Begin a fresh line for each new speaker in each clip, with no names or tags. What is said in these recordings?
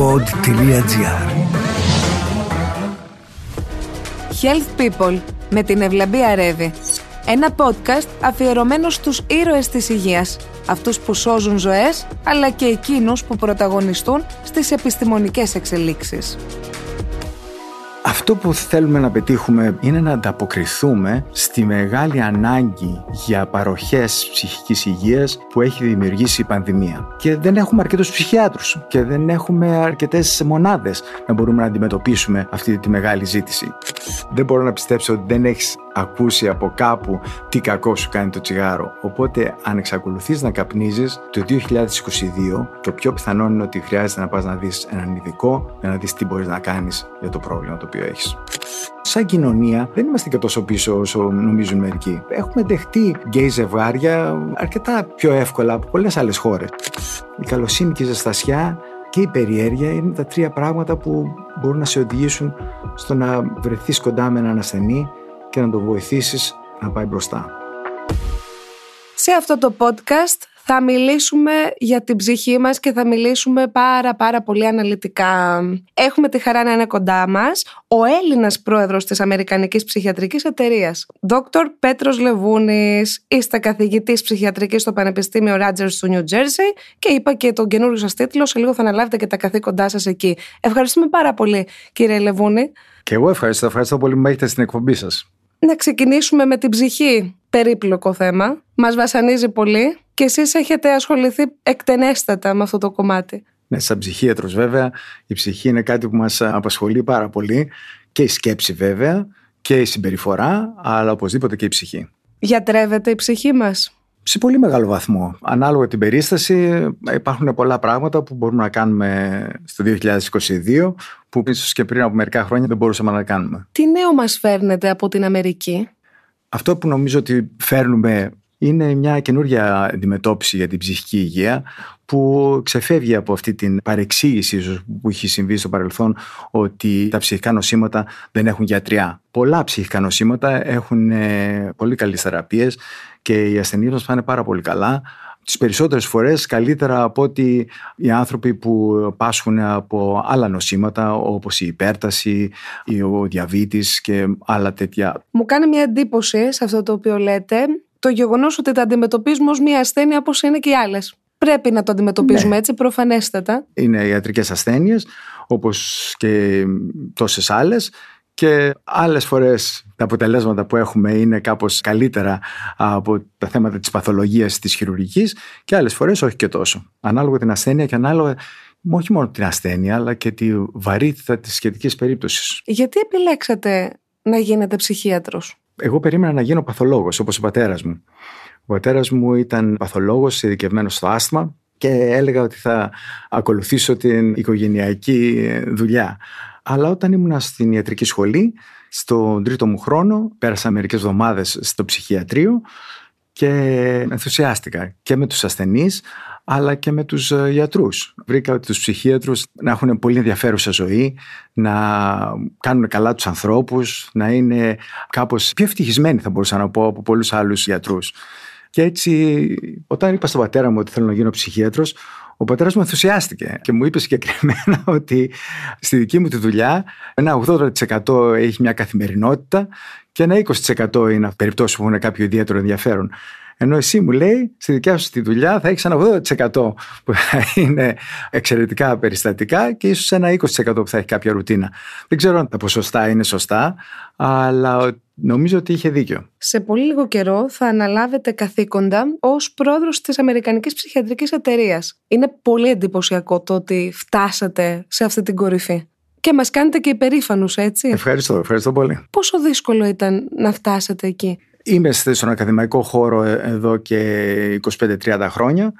pod.gr
Health People με την Ευλαμπία Ρεύη. Ένα podcast αφιερωμένο στους ήρωες της υγείας. Αυτούς που σώζουν ζωές, αλλά και εκείνους που πρωταγωνιστούν στις επιστημονικές εξελίξεις.
Αυτό που θέλουμε να πετύχουμε είναι να ανταποκριθούμε στη μεγάλη ανάγκη για παροχές ψυχικής υγείας που έχει δημιουργήσει η πανδημία. Και δεν έχουμε αρκετούς ψυχιάτρους και δεν έχουμε αρκετές μονάδες να μπορούμε να αντιμετωπίσουμε αυτή τη μεγάλη ζήτηση. Δεν μπορώ να πιστέψω ότι δεν έχεις ακούσει από κάπου τι κακό σου κάνει το τσιγάρο. Οπότε, αν εξακολουθείς να καπνίζεις, το 2022 το πιο πιθανό είναι ότι χρειάζεται να πας να δεις έναν ειδικό για να δεις τι μπορείς να κάνεις για το πρόβλημα το οποίο έχεις. Σαν κοινωνία δεν είμαστε και τόσο πίσω όσο νομίζουν μερικοί. Έχουμε δεχτεί γκέι ζευγάρια αρκετά πιο εύκολα από πολλές άλλες χώρες. Η καλοσύνη και η ζεστασιά και η περιέργεια είναι τα τρία πράγματα που μπορούν να σε οδηγήσουν στο να βρεθείς κοντά με έναν ασθενή και να το βοηθήσεις να πάει μπροστά.
Σε αυτό το podcast θα μιλήσουμε για την ψυχή μας και θα μιλήσουμε πάρα πάρα πολύ αναλυτικά. Έχουμε τη χαρά να είναι κοντά μας ο Έλληνας πρόεδρος της Αμερικανικής Ψυχιατρικής Εταιρείας, Δόκτωρ Πέτρος Λεβούνης. Είστε καθηγητής ψυχιατρικής στο Πανεπιστήμιο Ράτζερ του Νιου Τζέρσι και είπα και τον καινούριο σας τίτλο, σε λίγο θα αναλάβετε και τα καθήκοντά σας εκεί. Ευχαριστούμε πάρα πολύ κύριε Λεβούνη.
Και εγώ ευχαριστώ, ευχαριστώ πολύ που με έχετε στην εκπομπή σας.
Να ξεκινήσουμε με την ψυχή. Περίπλοκο θέμα. Μας βασανίζει πολύ και εσείς έχετε ασχοληθεί εκτενέστατα με αυτό το κομμάτι.
Ναι, σαν ψυχίατρος βέβαια, η ψυχή είναι κάτι που μας απασχολεί πάρα πολύ και η σκέψη βέβαια και η συμπεριφορά, αλλά οπωσδήποτε και η ψυχή.
Γιατρεύεται η ψυχή μας;
Σε πολύ μεγάλο βαθμό. Ανάλογα την περίσταση υπάρχουν πολλά πράγματα που μπορούμε να κάνουμε στο 2022 που ίσως και πριν από μερικά χρόνια δεν μπορούσαμε να κάνουμε.
Τι νέο μας φέρνετε από την Αμερική;
Αυτό που νομίζω ότι φέρνουμε είναι μια καινούργια αντιμετώπιση για την ψυχική υγεία που ξεφεύγει από αυτή την παρεξήγηση ίσως που έχει συμβεί στο παρελθόν ότι τα ψυχικά νοσήματα δεν έχουν γιατριά. Πολλά ψυχικά νοσήματα έχουν ε, πολύ καλές θεραπείες και οι ασθενείς μας πάνε πάρα πολύ καλά τις περισσότερες φορές καλύτερα από ότι οι άνθρωποι που πάσχουν από άλλα νοσήματα όπως η υπέρταση, ο διαβήτης και άλλα τέτοια.
Μου κάνει μια εντύπωση σε αυτό το οποίο λέτε το γεγονός ότι τα αντιμετωπίζουμε ως μια ασθένεια όπως είναι και οι άλλες. Πρέπει να το αντιμετωπίζουμε ναι. έτσι, προφανέστατα.
Είναι ιατρικές ασθένειες, όπως και τόσες άλλες. Και άλλες φορές τα αποτελέσματα που έχουμε είναι κάπως καλύτερα από τα θέματα της παθολογίας της χειρουργικής και άλλες φορές όχι και τόσο. Ανάλογα την ασθένεια και ανάλογα όχι μόνο την ασθένεια αλλά και τη βαρύτητα της σχετικής περίπτωσης.
Γιατί επιλέξατε να γίνετε ψυχίατρος;
Εγώ περίμενα να γίνω παθολόγος, όπως ο πατέρας μου. Ο πατέρας μου ήταν παθολόγος, ειδικευμένος στο άσθμα και έλεγα ότι θα ακολουθήσω την οικογενειακή δουλειά. Αλλά όταν ήμουν στην ιατρική σχολή, στον τρίτο μου χρόνο, πέρασα μερικές εβδομάδες στο ψυχιατρίο και ενθουσιάστηκα και με τους ασθενείς αλλά και με τους ε, γιατρούς. Βρήκα ότι τους ψυχίατρους να έχουν πολύ ενδιαφέρουσα ζωή, να κάνουν καλά τους ανθρώπους, να είναι κάπως πιο ευτυχισμένοι θα μπορούσα να πω από πολλούς άλλους γιατρούς. Και έτσι όταν είπα στον πατέρα μου ότι θέλω να γίνω ψυχίατρος, ο πατέρας μου ενθουσιάστηκε και μου είπε συγκεκριμένα ότι στη δική μου τη δουλειά ένα 80% έχει μια καθημερινότητα και ένα 20% είναι περιπτώσεις που έχουν κάποιο ιδιαίτερο ενδιαφέρον. Ενώ εσύ μου λέει, στη δικιά σου τη δουλειά θα έχεις ένα 80% που θα είναι εξαιρετικά περιστατικά και ίσως ένα 20% που θα έχει κάποια ρουτίνα. Δεν ξέρω αν τα ποσοστά είναι σωστά, αλλά νομίζω ότι είχε δίκιο.
Σε πολύ λίγο καιρό θα αναλάβετε καθήκοντα ως πρόεδρος της Αμερικανικής Ψυχιατρικής Εταιρείας. Είναι πολύ εντυπωσιακό το ότι φτάσατε σε αυτή την κορυφή. Και μας κάνετε και υπερήφανους, έτσι.
Ευχαριστώ, ευχαριστώ πολύ.
Πόσο δύσκολο ήταν να φτάσετε εκεί;
Είμαι στον ακαδημαϊκό χώρο ε, εδώ και 25-30 χρόνια.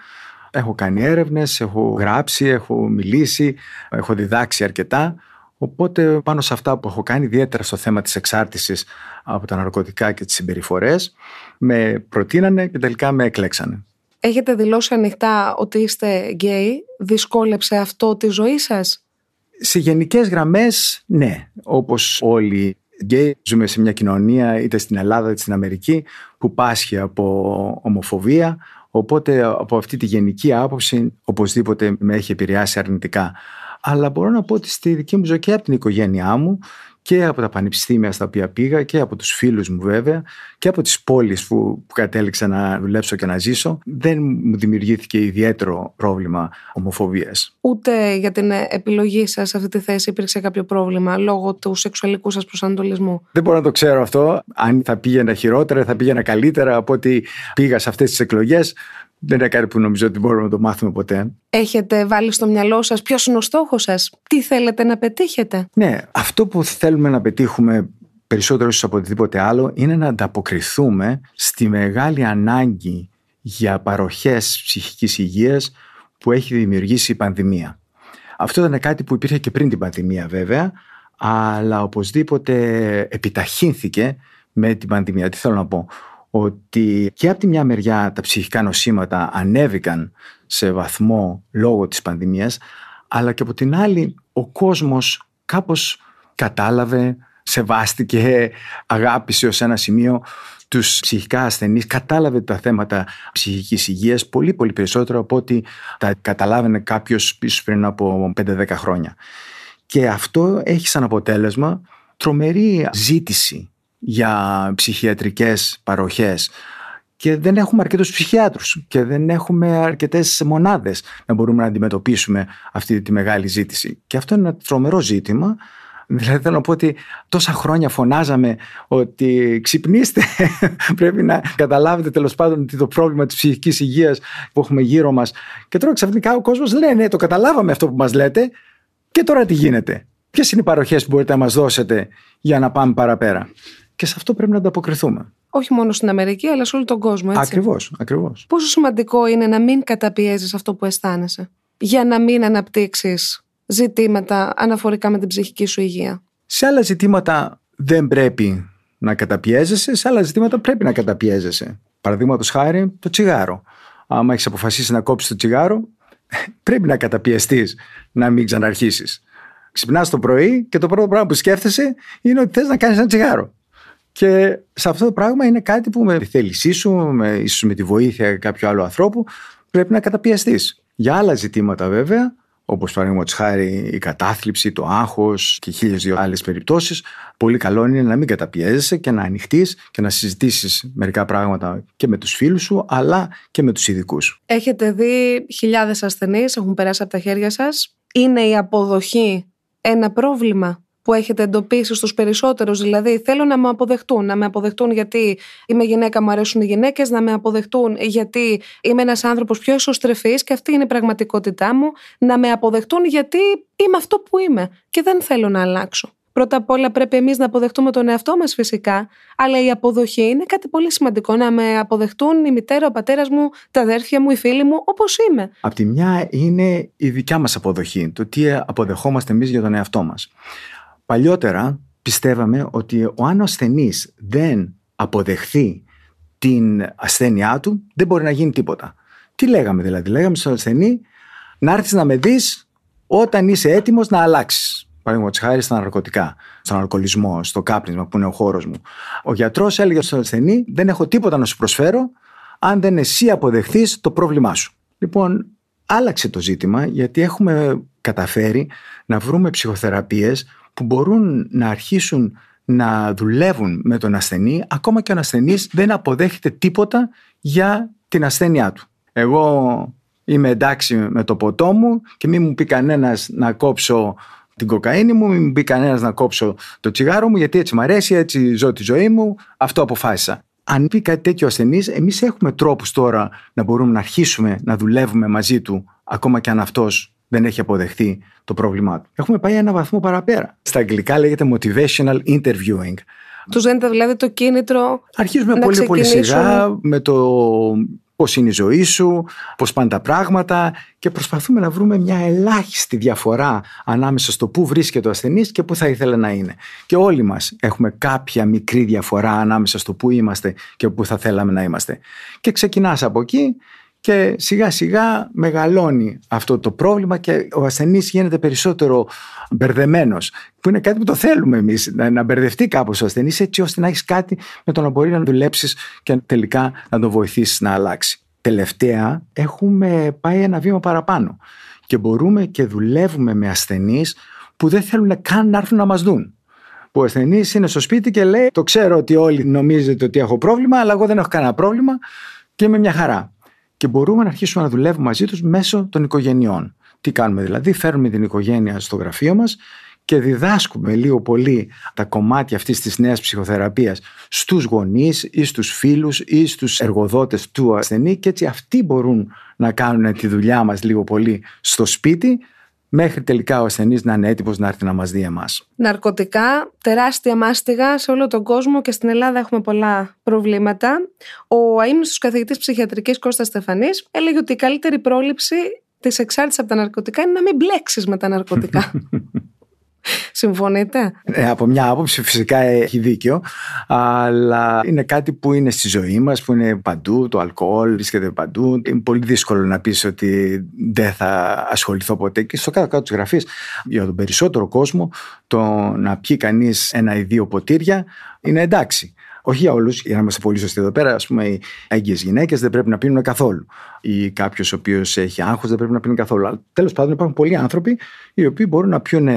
Έχω κάνει έρευνες, έχω γράψει, έχω μιλήσει, έχω διδάξει αρκετά. Οπότε πάνω σε αυτά που έχω κάνει, ιδιαίτερα στο θέμα της εξάρτησης από τα ναρκωτικά και τις συμπεριφορές, με προτείνανε και τελικά με εκλέξανε.
Έχετε δηλώσει ανοιχτά ότι είστε γκέι. Δυσκόλεψε αυτό τη ζωή σας;
Σε γενικές γραμμές, ναι. Όπως όλοι γκέι. Ζούμε σε μια κοινωνία είτε στην Ελλάδα είτε στην Αμερική που πάσχει από ομοφοβία. Οπότε από αυτή τη γενική άποψη οπωσδήποτε με έχει επηρεάσει αρνητικά. αλλά μπορώ να πω ότι στη δική μου ζωή και από την οικογένειά μου και από τα πανεπιστήμια στα οποία πήγα και από τους φίλους μου βέβαια και από τις πόλεις που, που κατέληξα να δουλέψω και να ζήσω δεν μου δημιουργήθηκε ιδιαίτερο πρόβλημα ομοφοβίας.
Ούτε για την επιλογή σας σε αυτή τη θέση υπήρξε κάποιο πρόβλημα λόγω του σεξουαλικού σας προσανατολισμού;
Δεν μπορώ να το ξέρω αυτό. Αν θα πήγαινα χειρότερα, θα πήγαινα καλύτερα από ότι πήγα σε αυτές τις εκλογές. Δεν είναι κάτι που νομίζω ότι μπορούμε να το μάθουμε ποτέ.
Έχετε βάλει στο μυαλό σας ποιος είναι ο στόχος σας, τι θέλετε να πετύχετε;
Ναι, αυτό που θέλουμε να πετύχουμε περισσότερο ίσως από οτιδήποτε άλλο είναι να ανταποκριθούμε στη μεγάλη ανάγκη για παροχές ψυχικής υγείας που έχει δημιουργήσει η πανδημία. Αυτό ήταν κάτι που υπήρχε και πριν την πανδημία βέβαια, αλλά οπωσδήποτε επιταχύνθηκε με την πανδημία. Τι θέλω να πω; Ότι και από τη μια μεριά τα ψυχικά νοσήματα ανέβηκαν σε βαθμό λόγω της πανδημίας αλλά και από την άλλη ο κόσμος κάπως κατάλαβε, σεβάστηκε, αγάπησε ως ένα σημείο τους ψυχικά ασθενείς, κατάλαβε τα θέματα ψυχικής υγείας πολύ πολύ περισσότερο από ότι τα καταλάβαινε κάποιος πίσω πριν από 5-10 χρόνια. Και αυτό έχει σαν αποτέλεσμα τρομερή ζήτηση για ψυχιατρικές παροχές και δεν έχουμε αρκετούς ψυχιάτρους και δεν έχουμε αρκετές μονάδες να μπορούμε να αντιμετωπίσουμε αυτή τη μεγάλη ζήτηση. Και αυτό είναι ένα τρομερό ζήτημα Δηλαδή θέλω να πω ότι τόσα χρόνια φωνάζαμε ότι ξυπνήστε, πρέπει να καταλάβετε τέλος πάντων το πρόβλημα της ψυχικής υγείας που έχουμε γύρω μας. Και τώρα ξαφνικά ο κόσμος λέει ναι το καταλάβαμε αυτό που μας λέτε και τώρα τι γίνεται; Ποιες είναι οι παροχές που μπορείτε να μας δώσετε για να πάμε παραπέρα; Και σε αυτό πρέπει να ανταποκριθούμε.
Όχι μόνο στην Αμερική, αλλά σε όλο τον κόσμο.
Ακριβώς. Ακριβώς.
Πόσο σημαντικό είναι να μην καταπιέζεις αυτό που αισθάνεσαι, για να μην αναπτύξεις ζητήματα αναφορικά με την ψυχική σου υγεία;
Σε άλλα ζητήματα δεν πρέπει να καταπιέζεσαι, σε άλλα ζητήματα πρέπει να καταπιέζεσαι. Παραδείγματος χάρη το τσιγάρο. Άμα έχεις αποφασίσει να κόψεις το τσιγάρο, πρέπει να καταπιεστείς να μην ξαναρχίσεις. Ξυπνάς το πρωί και το πρώτο πράγμα που σκέφτεσαι είναι ότι θες να κάνεις ένα τσιγάρο. Και σε αυτό το πράγμα είναι κάτι που με τη θέλησή σου, με, ίσως με τη βοήθεια κάποιου άλλου ανθρώπου, πρέπει να καταπιεστείς. Για άλλα ζητήματα βέβαια, όπως παραδείγματος χάρη η κατάθλιψη, το άγχος και χίλιες δύο άλλες περιπτώσεις, πολύ καλό είναι να μην καταπιέζεσαι και να ανοιχτείς και να συζητήσεις μερικά πράγματα και με τους φίλους σου, αλλά και με τους ειδικούς.
Έχετε δει χιλιάδες ασθενείς, έχουν περάσει από τα χέρια σας. Είναι η αποδοχή ένα πρόβλημα; Που έχετε εντοπίσει στους περισσότερους, δηλαδή θέλω να με αποδεχτούν, να με αποδεχτούν γιατί είμαι γυναίκα, μου αρέσουν οι γυναίκες, να με αποδεχτούν γιατί είμαι ένας άνθρωπος πιο εσωστρεφής και αυτή είναι η πραγματικότητά μου, να με αποδεχτούν γιατί είμαι αυτό που είμαι και δεν θέλω να αλλάξω. Πρώτα απ' όλα πρέπει εμείς να αποδεχτούμε τον εαυτό μας φυσικά, αλλά η αποδοχή είναι κάτι πολύ σημαντικό, να με αποδεχτούν η μητέρα, ο πατέρας μου, τα αδέρφια μου, οι φίλοι μου, όπως είμαι.
Απ' τη μια είναι η δικιά μας αποδοχή, το τι αποδεχόμαστε εμείς για τον εαυτό μας. Παλιότερα πιστεύαμε ότι ο αν ο ασθενής δεν αποδεχθεί την ασθένειά του, δεν μπορεί να γίνει τίποτα. Τι λέγαμε δηλαδή, λέγαμε στον ασθενή να έρθεις να με δεις όταν είσαι έτοιμος να αλλάξεις. Παραδείγματος χάρη στα ναρκωτικά, στον αλκοολισμό, στο κάπνισμα που είναι ο χώρος μου. Ο γιατρός έλεγε στον ασθενή: Δεν έχω τίποτα να σου προσφέρω αν δεν εσύ αποδεχθείς το πρόβλημά σου. Λοιπόν, άλλαξε το ζήτημα γιατί έχουμε καταφέρει να βρούμε ψυχοθεραπείες που μπορούν να αρχίσουν να δουλεύουν με τον ασθενή ακόμα και ο ασθενής δεν αποδέχεται τίποτα για την ασθένειά του. Εγώ είμαι εντάξει με το ποτό μου και μην μου πει κανένας να κόψω την κοκαίνη μου, μην μου πει κανένας να κόψω το τσιγάρο μου γιατί έτσι μου αρέσει, έτσι ζω τη ζωή μου, αυτό αποφάσισα. Αν πει κάτι τέτοιο ασθενής, εμείς έχουμε τρόπους τώρα να μπορούμε να αρχίσουμε να δουλεύουμε μαζί του, ακόμα και αν αυτός δεν έχει αποδεχθεί το πρόβλημά του. Έχουμε πάει ένα βαθμό παραπέρα. Στα αγγλικά λέγεται motivational interviewing.
Του δίνετε δηλαδή το κίνητρο.
Αρχίζουμε να πολύ πολύ σιγά με το πώς είναι η ζωή σου, πώς πάνε τα πράγματα και προσπαθούμε να βρούμε μια ελάχιστη διαφορά ανάμεσα στο πού βρίσκεται ο ασθενής και πού θα ήθελε να είναι. Και όλοι μας έχουμε κάποια μικρή διαφορά ανάμεσα στο πού είμαστε και πού θα θέλαμε να είμαστε. Και ξεκινάς από εκεί και σιγά σιγά μεγαλώνει αυτό το πρόβλημα και ο ασθενής γίνεται περισσότερο μπερδεμένος. Που είναι κάτι που το θέλουμε εμείς, να μπερδευτεί κάπως ο ασθενής έτσι ώστε να έχεις κάτι με το να μπορεί να δουλέψεις και τελικά να τον βοηθήσεις να αλλάξει. Τελευταία έχουμε πάει ένα βήμα παραπάνω Και μπορούμε και δουλεύουμε με ασθενείς που δεν θέλουν καν να έρθουν να μας δουν. Που ο ασθενής είναι στο σπίτι και λέει: Το ξέρω ότι όλοι νομίζετε ότι έχω πρόβλημα, αλλά εγώ δεν έχω κανένα πρόβλημα και είμαι μια χαρά. Και μπορούμε να αρχίσουμε να δουλεύουμε μαζί τους μέσω των οικογενειών. Τι κάνουμε δηλαδή, φέρνουμε την οικογένεια στο γραφείο μας και διδάσκουμε λίγο πολύ τα κομμάτια αυτής της νέας ψυχοθεραπείας στους γονείς ή στους φίλους ή στους εργοδότες του ασθενή και έτσι αυτοί μπορούν να κάνουν τη δουλειά μας λίγο πολύ στο σπίτι μέχρι τελικά ο ασθενής να είναι έτοιμος να έρθει να μας δει εμάς.
Ναρκωτικά, τεράστια μάστιγα σε όλο τον κόσμο και στην Ελλάδα έχουμε πολλά προβλήματα. Ο αίμνητο καθηγητή ψυχιατρικής Κώστας Στεφανής έλεγε ότι η καλύτερη πρόληψη της εξάρτησης από τα ναρκωτικά είναι να μην μπλέξεις με τα ναρκωτικά. Συμφωνείτε;
Ε, από μια άποψη φυσικά έχει δίκιο, αλλά είναι κάτι που είναι στη ζωή μας, που είναι παντού, το αλκοόλ βρίσκεται παντού. Είναι πολύ δύσκολο να πεις ότι δεν θα ασχοληθώ ποτέ. Και στο κάτω-κάτω της γραφής, για τον περισσότερο κόσμο, το να πιει κανείς ένα ή δύο ποτήρια είναι εντάξει. Όχι για όλους, για να είμαστε πολύ σωστοί εδώ πέρα. Α πούμε, οι έγκυες γυναίκες δεν πρέπει να πίνουν καθόλου. Ή κάποιος ο οποίος έχει άγχος δεν πρέπει να πίνει καθόλου. Αλλά τέλος πάντων υπάρχουν πολλοί άνθρωποι οι οποίοι μπορούν να πιούν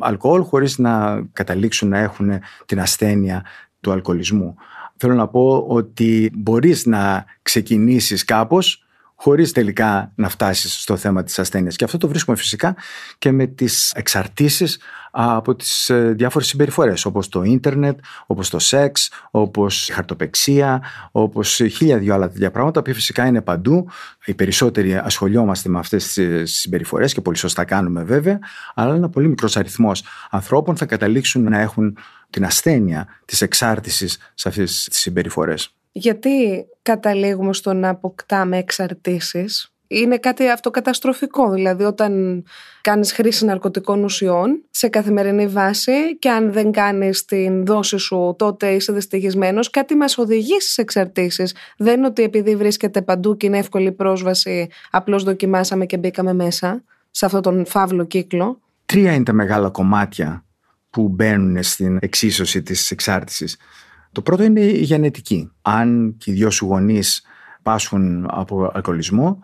αλκοόλ χωρίς να καταλήξουν να έχουν την ασθένεια του αλκοολισμού. Θέλω να πω ότι μπορείς να ξεκινήσεις κάπως χωρίς τελικά να φτάσεις στο θέμα της ασθένειας. Και αυτό το βρίσκουμε φυσικά και με τις εξαρτήσεις από τις ε, διάφορες συμπεριφορές, όπως το ίντερνετ, όπως το σεξ, όπως η χαρτοπεξία, όπως χίλια δυο άλλα τέτοια πράγματα, που φυσικά είναι παντού. Οι περισσότεροι ασχολιόμαστε με αυτές τις συμπεριφορές και πολύ σωστά κάνουμε βέβαια, αλλά ένα πολύ μικρός αριθμός ανθρώπων θα καταλήξουν να έχουν την ασθένεια της εξάρτησης σε αυτές τις συμπεριφορές
γιατί καταλήγουμε στο να αποκτάμε εξαρτήσεις; Είναι κάτι αυτοκαταστροφικό, δηλαδή όταν κάνεις χρήση ναρκωτικών ουσιών σε καθημερινή βάση και αν δεν κάνεις την δόση σου τότε είσαι δυστυχισμένος, κάτι μας οδηγεί στις εξαρτήσεις. Δεν είναι ότι επειδή βρίσκεται παντού και είναι εύκολη πρόσβαση απλώς δοκιμάσαμε και μπήκαμε μέσα σε αυτόν τον φαύλο κύκλο.
Τρία είναι τα μεγάλα κομμάτια που μπαίνουν στην εξίσωση της εξάρτησης. Το πρώτο είναι η γενετική. Αν και οι δυο σου γονείς πάσχουν από αλκοολισμό,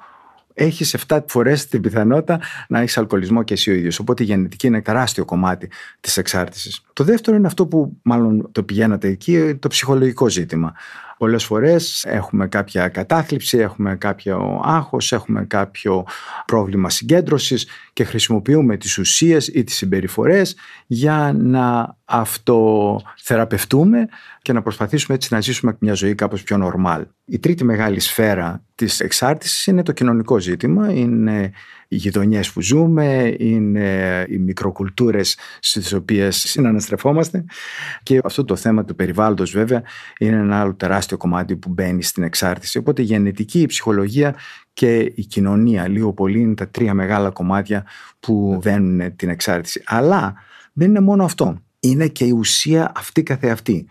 έχεις 7 φορές την πιθανότητα να έχεις αλκοολισμό και εσύ ο ίδιος. Οπότε η γενετική είναι τεράστιο κομμάτι της εξάρτησης. Το δεύτερο είναι αυτό που μάλλον το πηγαίνατε εκεί, το ψυχολογικό ζήτημα. Πολλές φορές έχουμε κάποια κατάθλιψη, έχουμε κάποιο άγχος, έχουμε κάποιο πρόβλημα συγκέντρωσης και χρησιμοποιούμε τις ουσίες ή τις συμπεριφορές για να αυτοθεραπευτούμε και να προσπαθήσουμε έτσι να ζήσουμε μια ζωή κάπως πιο νορμάλ. Η τρίτη μεγάλη σφαίρα της εξάρτησης είναι το κοινωνικό ζήτημα, είναι οι γειτονιές που ζούμε, είναι οι μικροκουλτούρες στις οποίες συναναστρεφόμαστε και αυτό το θέμα του περιβάλλοντος βέβαια είναι ένα άλλο τεράστιο κομμάτι που μπαίνει στην εξάρτηση. Οπότε η γενετική, η ψυχολογία και η κοινωνία λίγο πολύ είναι τα τρία μεγάλα κομμάτια που δένουν την εξάρτηση. Αλλά δεν είναι μόνο αυτό. Είναι και η ουσία αυτή καθεαυτή.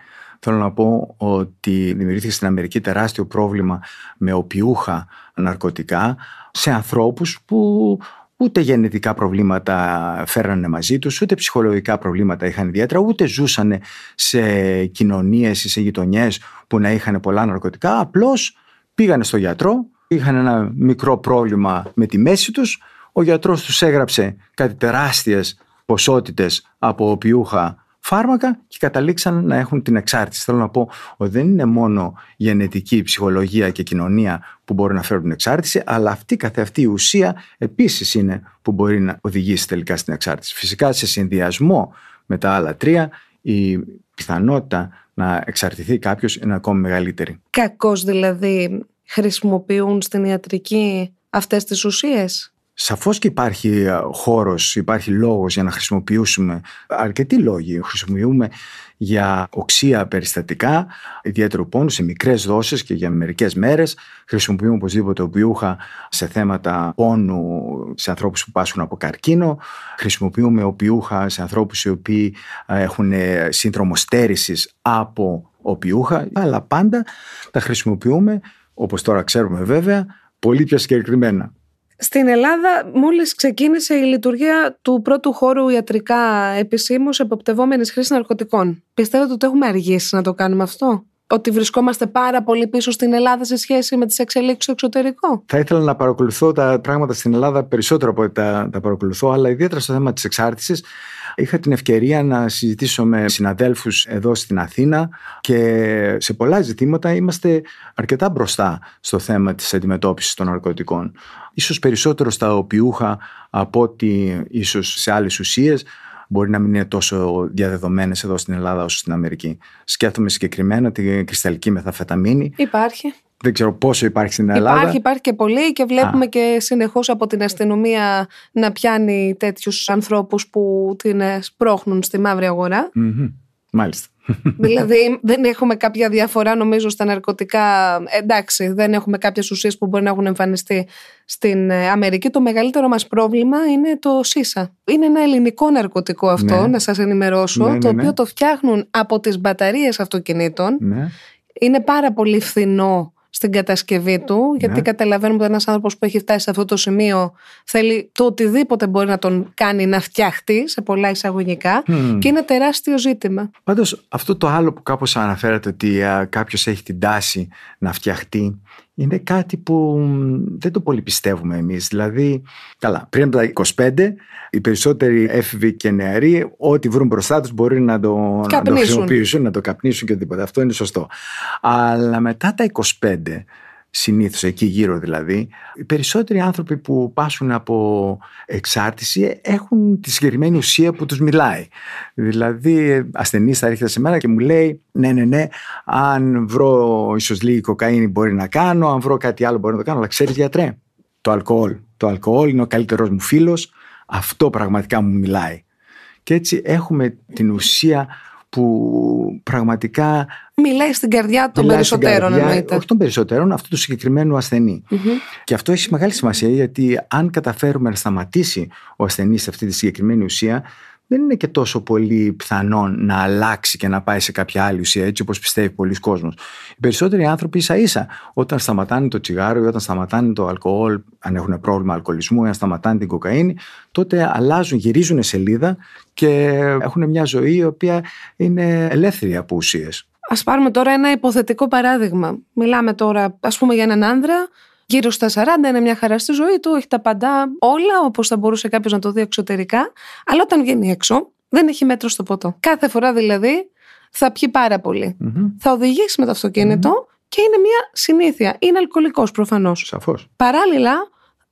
Θέλω να πω ότι δημιουργήθηκε στην Αμερική τεράστιο πρόβλημα με οπιούχα ναρκωτικά σε ανθρώπους που ούτε γενετικά προβλήματα φέρανε μαζί τους, ούτε ψυχολογικά προβλήματα είχαν ιδιαίτερα, ούτε ζούσαν σε κοινωνίες ή σε γειτονιές που να είχαν πολλά ναρκωτικά, απλώς πήγανε στο γιατρό, είχαν ένα μικρό πρόβλημα με τη μέση τους, ο γιατρός τους έγραψε κάτι τεράστιες ποσότητες από οπιούχα φάρμακα και καταλήξαν να έχουν την εξάρτηση. Θέλω να πω ότι δεν είναι μόνο γενετική ψυχολογία και κοινωνία που μπορεί να φέρουν την εξάρτηση, αλλά αυτή καθε αυτή η ουσία επίσης είναι που μπορεί να οδηγήσει τελικά στην εξάρτηση. Φυσικά σε συνδυασμό με τα άλλα τρία η πιθανότητα να εξαρτηθεί κάποιος είναι ακόμη μεγαλύτερη.
Κακώς δηλαδή χρησιμοποιούν στην ιατρική αυτές τις ουσίες;
Σαφώς και υπάρχει ε, χώρος, υπάρχει λόγος για να χρησιμοποιήσουμε αρκετοί λόγοι. Χρησιμοποιούμε για οξία περιστατικά, ιδιαίτερο πόνο σε μικρές δόσεις και για μερικές μέρες. Χρησιμοποιούμε οπωσδήποτε οπιούχα σε θέματα πόνου σε ανθρώπους που πάσχουν από καρκίνο. Χρησιμοποιούμε οπιούχα σε ανθρώπους οι οποίοι ε, έχουν ε, σύνδρομο στέρησης από οπιούχα, αλλά πάντα τα χρησιμοποιούμε, όπως τώρα ξέρουμε βέβαια, πολύ πιο συγκεκριμένα.
Στην Ελλάδα μόλις ξεκίνησε η λειτουργία του πρώτου χώρου ιατρικά επισήμως εποπτευόμενης χρήση ναρκωτικών. Πιστεύετε ότι έχουμε αργήσει να το κάνουμε αυτό; Ότι βρισκόμαστε πάρα πολύ πίσω στην Ελλάδα σε σχέση με τις εξελίξεις στο εξωτερικό.
Θα ήθελα να παρακολουθώ τα πράγματα στην Ελλάδα περισσότερο από ό,τι τα, τα παρακολουθώ, αλλά ιδιαίτερα στο θέμα της εξάρτησης είχα την ευκαιρία να συζητήσω με συναδέλφους εδώ στην Αθήνα και σε πολλά ζητήματα είμαστε αρκετά μπροστά στο θέμα της αντιμετώπισης των ναρκωτικών. Ίσως περισσότερο στα οπιούχα από ότι ίσως σε άλλες ουσίες μπορεί να μην είναι τόσο διαδεδομένες εδώ στην Ελλάδα όσο στην Αμερική. Σκέφτομαι συγκεκριμένα την κρυσταλλική μεθαφεταμίνη.
Υπάρχει.
Δεν ξέρω πόσο υπάρχει στην Ελλάδα.
Υπάρχει, υπάρχει και πολύ και βλέπουμε και συνεχώς από την αστυνομία να πιάνει τέτοιους ανθρώπους που την σπρώχνουν στη μαύρη
Μάλιστα.
δηλαδή δεν έχουμε κάποια διαφορά νομίζω στα ναρκωτικά. Εντάξει, δεν έχουμε κάποιες ουσίες που μπορεί να έχουν εμφανιστεί στην ε, Αμερική. Το μεγαλύτερο μας πρόβλημα είναι το ΣΥΣΑ. Είναι ένα ελληνικό ναρκωτικό αυτό, ναι. να σας ενημερώσω, ναι, ναι, το οποίο το φτιάχνουν από τις μπαταρίες αυτοκινήτων. Είναι πάρα πολύ φθηνό στην κατασκευή του, γιατί ναι. καταλαβαίνουμε ότι ένας άνθρωπος που έχει φτάσει σε αυτό το σημείο θέλει το οτιδήποτε μπορεί να τον κάνει να φτιαχτεί, σε πολλά εισαγωγικά, και είναι τεράστιο ζήτημα.
Πάντως, αυτό το άλλο που κάπως αναφέρατε, ότι κάποιος έχει την τάση να φτιαχτεί, είναι κάτι που δεν το πολύ πιστεύουμε εμείς. Δηλαδή, καλά, πριν από τα 25, οι περισσότεροι έφηβοι και νεαροί, ό,τι βρουν μπροστά τους μπορεί να το, να το χρησιμοποιήσουν, να το καπνίσουν και οτιδήποτε. Αυτό είναι σωστό. Αλλά μετά τα 25, συνήθως εκεί γύρω δηλαδή, οι περισσότεροι άνθρωποι που πάσουν από εξάρτηση έχουν τη συγκεκριμένη ουσία που τους μιλάει. Δηλαδή, ασθενής θα έρχεται σε μένα και μου λέει, ναι, ναι, ναι, αν βρω ίσως λίγη κοκαίνη μπορεί να κάνω, αν βρω κάτι άλλο μπορεί να το κάνω, αλλά ξέρεις γιατρέ, το αλκοόλ. Το αλκοόλ είναι ο καλύτερος μου φίλος, αυτό πραγματικά μου μιλάει. Και έτσι έχουμε την ουσία που πραγματικά.
Μιλάει στην καρδιά των περισσότερων, εννοείται.
Όχι των περισσότερων, αυτού του συγκεκριμένου Και αυτό έχει μεγάλη σημασία γιατί αν καταφέρουμε να σταματήσει ο ασθενής σε αυτή τη συγκεκριμένη ουσία, δεν είναι και τόσο πολύ πιθανόν να αλλάξει και να πάει σε κάποια άλλη ουσία, έτσι όπως πιστεύει πολλοί κόσμος. Οι περισσότεροι άνθρωποι ίσα ίσα, όταν σταματάνε το τσιγάρο ή όταν σταματάνε το αλκοόλ, αν έχουν πρόβλημα αλκοολισμού ή αν σταματάνε την κοκαίνη, τότε αλλάζουν, γυρίζουν σελίδα και έχουν μια ζωή η οποία είναι ελεύθερη από ουσίες.
Α πάρουμε τώρα ένα υποθετικό παράδειγμα. Μιλάμε τώρα, ας πούμε, για έναν άνδρα γύρω στα 40, είναι μια χαρά στη ζωή του, έχει τα παντά όλα όπως θα μπορούσε κάποιος να το δει εξωτερικά. Αλλά όταν βγαίνει έξω, δεν έχει μέτρο στο ποτό. Κάθε φορά δηλαδή θα πιει πάρα Θα οδηγήσει με το αυτοκινητο και είναι μια συνήθεια. Είναι αλκοολικός προφανώς.
Σαφώς.
Παράλληλα,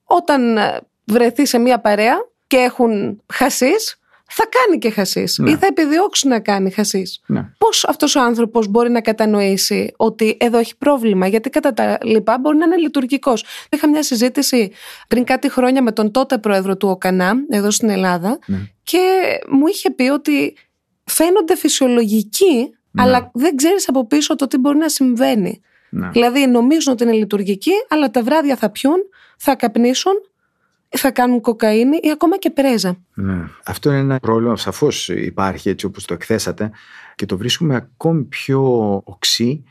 όταν ε, βρεθεί σε μια παρέα και έχουν χασίσει, θα κάνει και χασίς ναι. ή θα επιδιώξει να κάνει χασίς. Ναι. Πώς αυτός ο άνθρωπος μπορεί να κατανοήσει ότι εδώ έχει πρόβλημα, γιατί κατά τα λοιπά μπορεί να είναι λειτουργικός. Είχα μια συζήτηση πριν κάτι χρόνια με τον τότε πρόεδρο του ΟΚΑΝΑ, εδώ στην Ελλάδα, ναι. και μου είχε πει ότι φαίνονται φυσιολογικοί, ναι. αλλά δεν ξέρεις από πίσω το τι μπορεί να συμβαίνει. Ναι. Δηλαδή νομίζουν ότι είναι λειτουργικοί, αλλά τα βράδια θα πιούν, θα καπνίσουν θα κάνουν κοκαίνη ή ακόμα και πρέζα.
Ναι. Αυτό είναι ένα πρόβλημα σαφώς υπάρχει έτσι όπως το εκθέσατε και το βρίσκουμε ακόμη πιο οξύ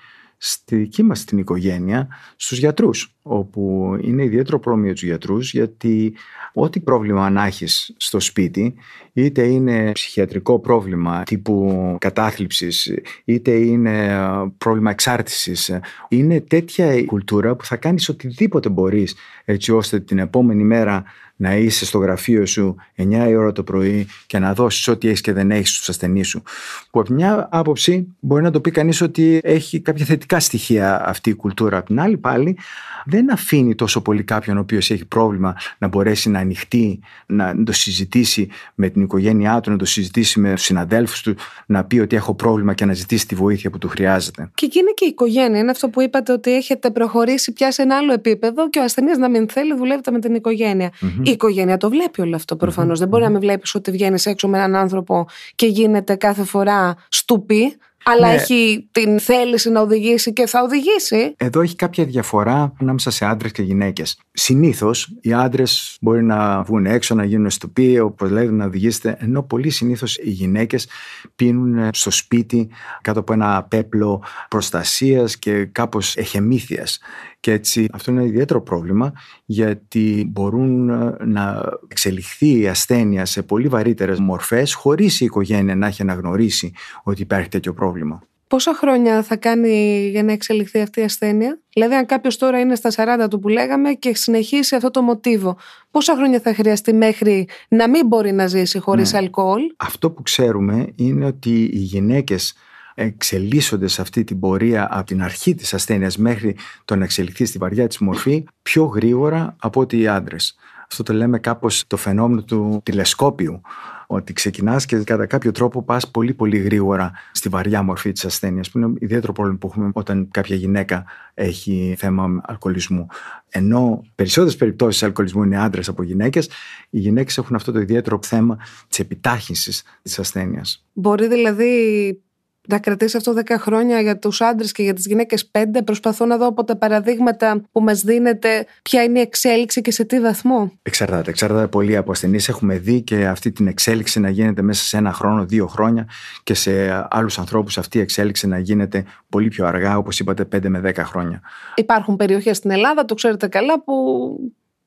στη δική μας την οικογένεια, στους γιατρούς, όπου είναι ιδιαίτερο πρόβλημα για τους γιατρούς, γιατί ό,τι πρόβλημα να έχεις στο σπίτι, είτε είναι ψυχιατρικό πρόβλημα τύπου κατάθλιψης, είτε είναι πρόβλημα εξάρτησης, είναι τέτοια η κουλτούρα που θα κάνεις οτιδήποτε μπορείς έτσι ώστε την επόμενη μέρα να είσαι στο γραφείο σου 9 η ώρα το πρωί και να δώσεις ό,τι έχεις και δεν έχεις στους ασθενείς σου. Που από μια άποψη μπορεί να το πει κανείς ότι έχει κάποια θετικά στοιχεία αυτή η κουλτούρα. Απ' την άλλη πάλι δεν αφήνει τόσο πολύ κάποιον ο οποίος έχει πρόβλημα να μπορέσει να ανοιχτεί, να το συζητήσει με την οικογένειά του, να το συζητήσει με τους συναδέλφους του, να πει ότι έχω πρόβλημα και να ζητήσει τη βοήθεια που του χρειάζεται.
Και εκεί είναι και η οικογένεια. Είναι αυτό που είπατε ότι έχετε προχωρήσει πια σε ένα άλλο επίπεδο και ο ασθενής να μην θέλει, δουλεύετε με την οικογένεια. Η οικογένεια το βλέπει όλο αυτό Δεν μπορεί να μην βλέπεις ότι βγαίνεις έξω με έναν άνθρωπο και γίνεται κάθε φορά στουπί αλλά ναι. έχει την θέληση να οδηγήσει και θα οδηγήσει.
Εδώ έχει κάποια διαφορά ανάμεσα σε άντρες και γυναίκες. Συνήθως οι άντρες μπορεί να βγουν έξω, να γίνουν στοποί, όπως λέτε, να οδηγήσετε, ενώ πολύ συνήθως οι γυναίκες πίνουν στο σπίτι κάτω από ένα πέπλο προστασίας και κάπως εχεμήθειας. Και έτσι αυτό είναι ένα ιδιαίτερο πρόβλημα γιατί μπορούν να εξελιχθεί η ασθένεια σε πολύ βαρύτερες μορφές χωρίς η οικογένεια να έχει αναγνωρίσει ότι υπάρχει τέτοιο πρόβλημα.
Πόσα χρόνια θα κάνει για να εξελιχθεί αυτή η ασθένεια, Δηλαδή, αν κάποιος τώρα είναι στα 40 του που λέγαμε και συνεχίσει αυτό το μοτίβο, πόσα χρόνια θα χρειαστεί μέχρι να μην μπορεί να ζήσει χωρίς ναι. αλκοόλ;
Αυτό που ξέρουμε είναι ότι οι γυναίκες εξελίσσονται σε αυτή την πορεία από την αρχή της ασθένειας μέχρι το να εξελιχθεί στη βαριά της μορφή πιο γρήγορα από ότι οι άντρες. Αυτό το λέμε κάπως το φαινόμενο του τηλεσκόπιου ότι ξεκινάς και κατά κάποιο τρόπο πας πολύ πολύ γρήγορα στη βαριά μορφή της ασθένειας που είναι ιδιαίτερο πρόβλημα που έχουμε όταν κάποια γυναίκα έχει θέμα αλκοολισμού. Ενώ περισσότερες περιπτώσεις αλκοολισμού είναι άντρες από γυναίκες, οι γυναίκες έχουν αυτό το ιδιαίτερο θέμα της επιτάχυνσης της ασθένειας.
Μπορεί δηλαδή να κρατήσει αυτό 10 χρόνια για τους άντρες και για τις γυναίκες 5. Προσπαθώ να δω από τα παραδείγματα που μας δίνετε ποια είναι η εξέλιξη και σε τι βαθμό.
Εξαρτάται. Εξαρτάται πολύ από ασθενείς. Έχουμε δει και αυτή την εξέλιξη να γίνεται μέσα σε ένα χρόνο, δύο χρόνια και σε άλλους ανθρώπους αυτή η εξέλιξη να γίνεται πολύ πιο αργά, όπως είπατε, 5 με 10 χρόνια.
Υπάρχουν περιοχές στην Ελλάδα, το ξέρετε καλά, που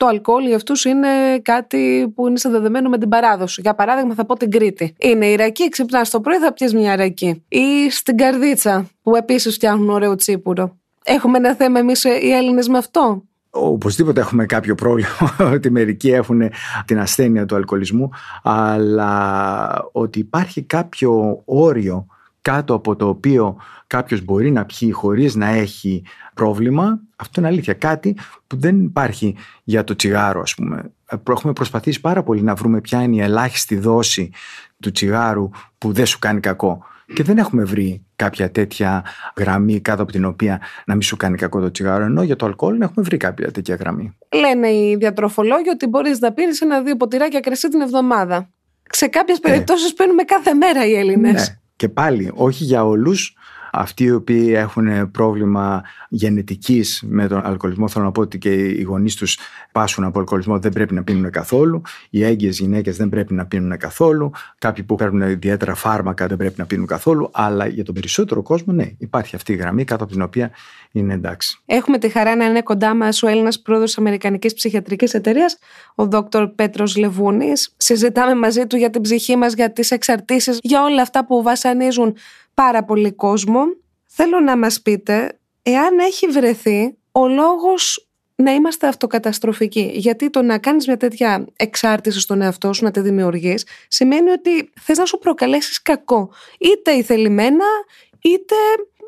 το αλκοόλ για αυτούς είναι κάτι που είναι συνδεδεμένο με την παράδοση. Για παράδειγμα, θα πω την Κρήτη. Είναι Ιρακή, ξυπνάς το πρωί, θα πιεις μια ρακή. Ή στην Καρδίτσα, που επίσης φτιάχνουν ωραίο τσίπουρο. Έχουμε ένα θέμα εμείς οι Έλληνες με αυτό;
Οπωσδήποτε έχουμε κάποιο πρόβλημα ότι μερικοί έχουν την ασθένεια του αλκοολισμού αλλά ότι υπάρχει κάποιο όριο κάτω από το οποίο κάποιος μπορεί να πιει χωρίς να έχει πρόβλημα, αυτό είναι αλήθεια. Κάτι που δεν υπάρχει για το τσιγάρο, ας πούμε. Έχουμε προσπαθήσει πάρα πολύ να βρούμε ποια είναι η ελάχιστη δόση του τσιγάρου που δεν σου κάνει κακό. Και δεν έχουμε βρει κάποια τέτοια γραμμή κάτω από την οποία να μην σου κάνει κακό το τσιγάρο. Ενώ για το αλκοόλ έχουμε βρει κάποια τέτοια γραμμή.
Λένε οι διατροφολόγοι ότι μπορείς να πίνεις ένα-δύο ποτηράκια κρασί την εβδομάδα. Σε κάποιες περιπτώσεις ε. παίρνουμε κάθε μέρα οι Έλληνες. Ναι.
Και πάλι, όχι για όλους, αυτοί οι οποίοι έχουν πρόβλημα γενετικής με τον αλκοολισμό, θέλω να πω ότι και οι γονείς τους πάσχουν από αλκοολισμό δεν πρέπει να πίνουν καθόλου. Οι έγκυες γυναίκες δεν πρέπει να πίνουν καθόλου. Κάποιοι που παίρνουν ιδιαίτερα φάρμακα δεν πρέπει να πίνουν καθόλου. Αλλά για τον περισσότερο κόσμο, ναι, υπάρχει αυτή η γραμμή κάτω από την οποία είναι εντάξει.
Έχουμε τη χαρά να είναι κοντά μας ο Έλληνας πρόεδρος Αμερικανικής Ψυχιατρικής Εταιρείας, ο Δόκτωρ Πέτρος Λεβούνης. Συζητάμε μαζί του για την ψυχή μας, για τις εξαρτήσεις, για όλα αυτά που βασανίζουν πάρα πολύ κόσμο. Θέλω να μας πείτε εάν έχει βρεθεί ο λόγος να είμαστε αυτοκαταστροφικοί. Γιατί το να κάνεις μια τέτοια εξάρτηση στον εαυτό σου, να τη δημιουργείς, σημαίνει ότι θες να σου προκαλέσεις κακό. Είτε ηθελημένα, είτε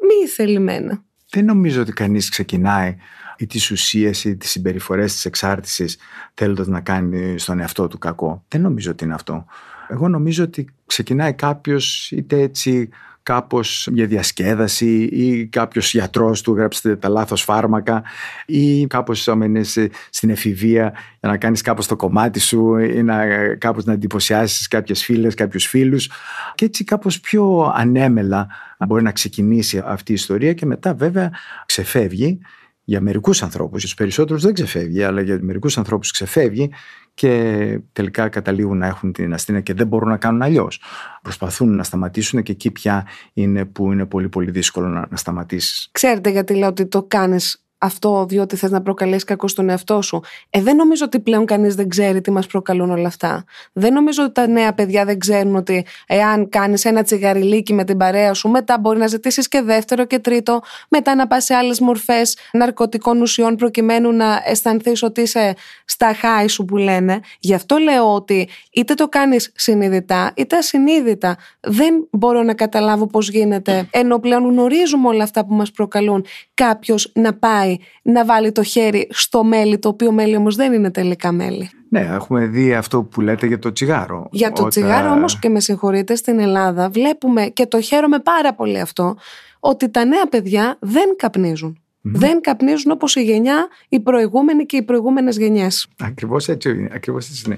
μη ηθελημένα.
Δεν νομίζω ότι κανείς ξεκινάει ή τις ουσίες ή τις συμπεριφορές της εξάρτησης θέλοντας να κάνει στον εαυτό του κακό. Δεν νομίζω ότι είναι αυτό. Εγώ νομίζω ότι ξεκινάει κάποιος είτε έτσι κάπως για διασκέδαση ή κάποιος γιατρός του έγραψε τα λάθος φάρμακα ή κάπως άμενες στην εφηβεία για να κάνεις κάπως το κομμάτι σου ή να, κάπως να εντυπωσιάσεις κάποιες φίλες, κάποιους φίλους. Και έτσι κάπως πιο ανέμελα μπορεί να ξεκινήσει αυτή η ιστορία και μετά βέβαια ξεφεύγει για μερικούς ανθρώπους, για τους περισσότερους δεν ξεφεύγει αλλά για μερικούς ανθρώπους ξεφεύγει και τελικά καταλήγουν να έχουν την ασθένεια και δεν μπορούν να κάνουν αλλιώς. Προσπαθούν να σταματήσουν και εκεί πια είναι που είναι πολύ πολύ δύσκολο να, να σταματήσεις.
Ξέρετε γιατί λέω ότι το κάνεις αυτό διότι θες να προκαλέσεις κακό στον εαυτό σου. Ε, δεν νομίζω ότι πλέον κανείς δεν ξέρει τι μας προκαλούν όλα αυτά. Δεν νομίζω ότι τα νέα παιδιά δεν ξέρουν ότι εάν κάνεις ένα τσιγαριλίκι με την παρέα σου, μετά μπορεί να ζητήσεις και δεύτερο και τρίτο, μετά να πας σε άλλες μορφές ναρκωτικών ουσιών προκειμένου να αισθανθείς ότι είσαι στα χάη σου που λένε. Γι' αυτό λέω ότι είτε το κάνεις συνειδητά είτε ασυνείδητα. Δεν μπορώ να καταλάβω πώς γίνεται, ενώ πλέον γνωρίζουμε όλα αυτά που μας προκαλούν κάποιος να πάει να βάλει το χέρι στο μέλι, το οποίο μέλι όμως δεν είναι τελικά μέλι.
Ναι, έχουμε δει αυτό που λέτε για το τσιγάρο.
Για το τσιγάρο όμως και με συγχωρείτε στην Ελλάδα βλέπουμε και το χαίρομαι πάρα πολύ αυτό ότι τα νέα παιδιά δεν καπνίζουν. Δεν καπνίζουν όπως η γενιά, οι προηγούμενοι και οι προηγούμενες γενιές.
Ακριβώς έτσι είναι. Ακριβώς έτσι είναι.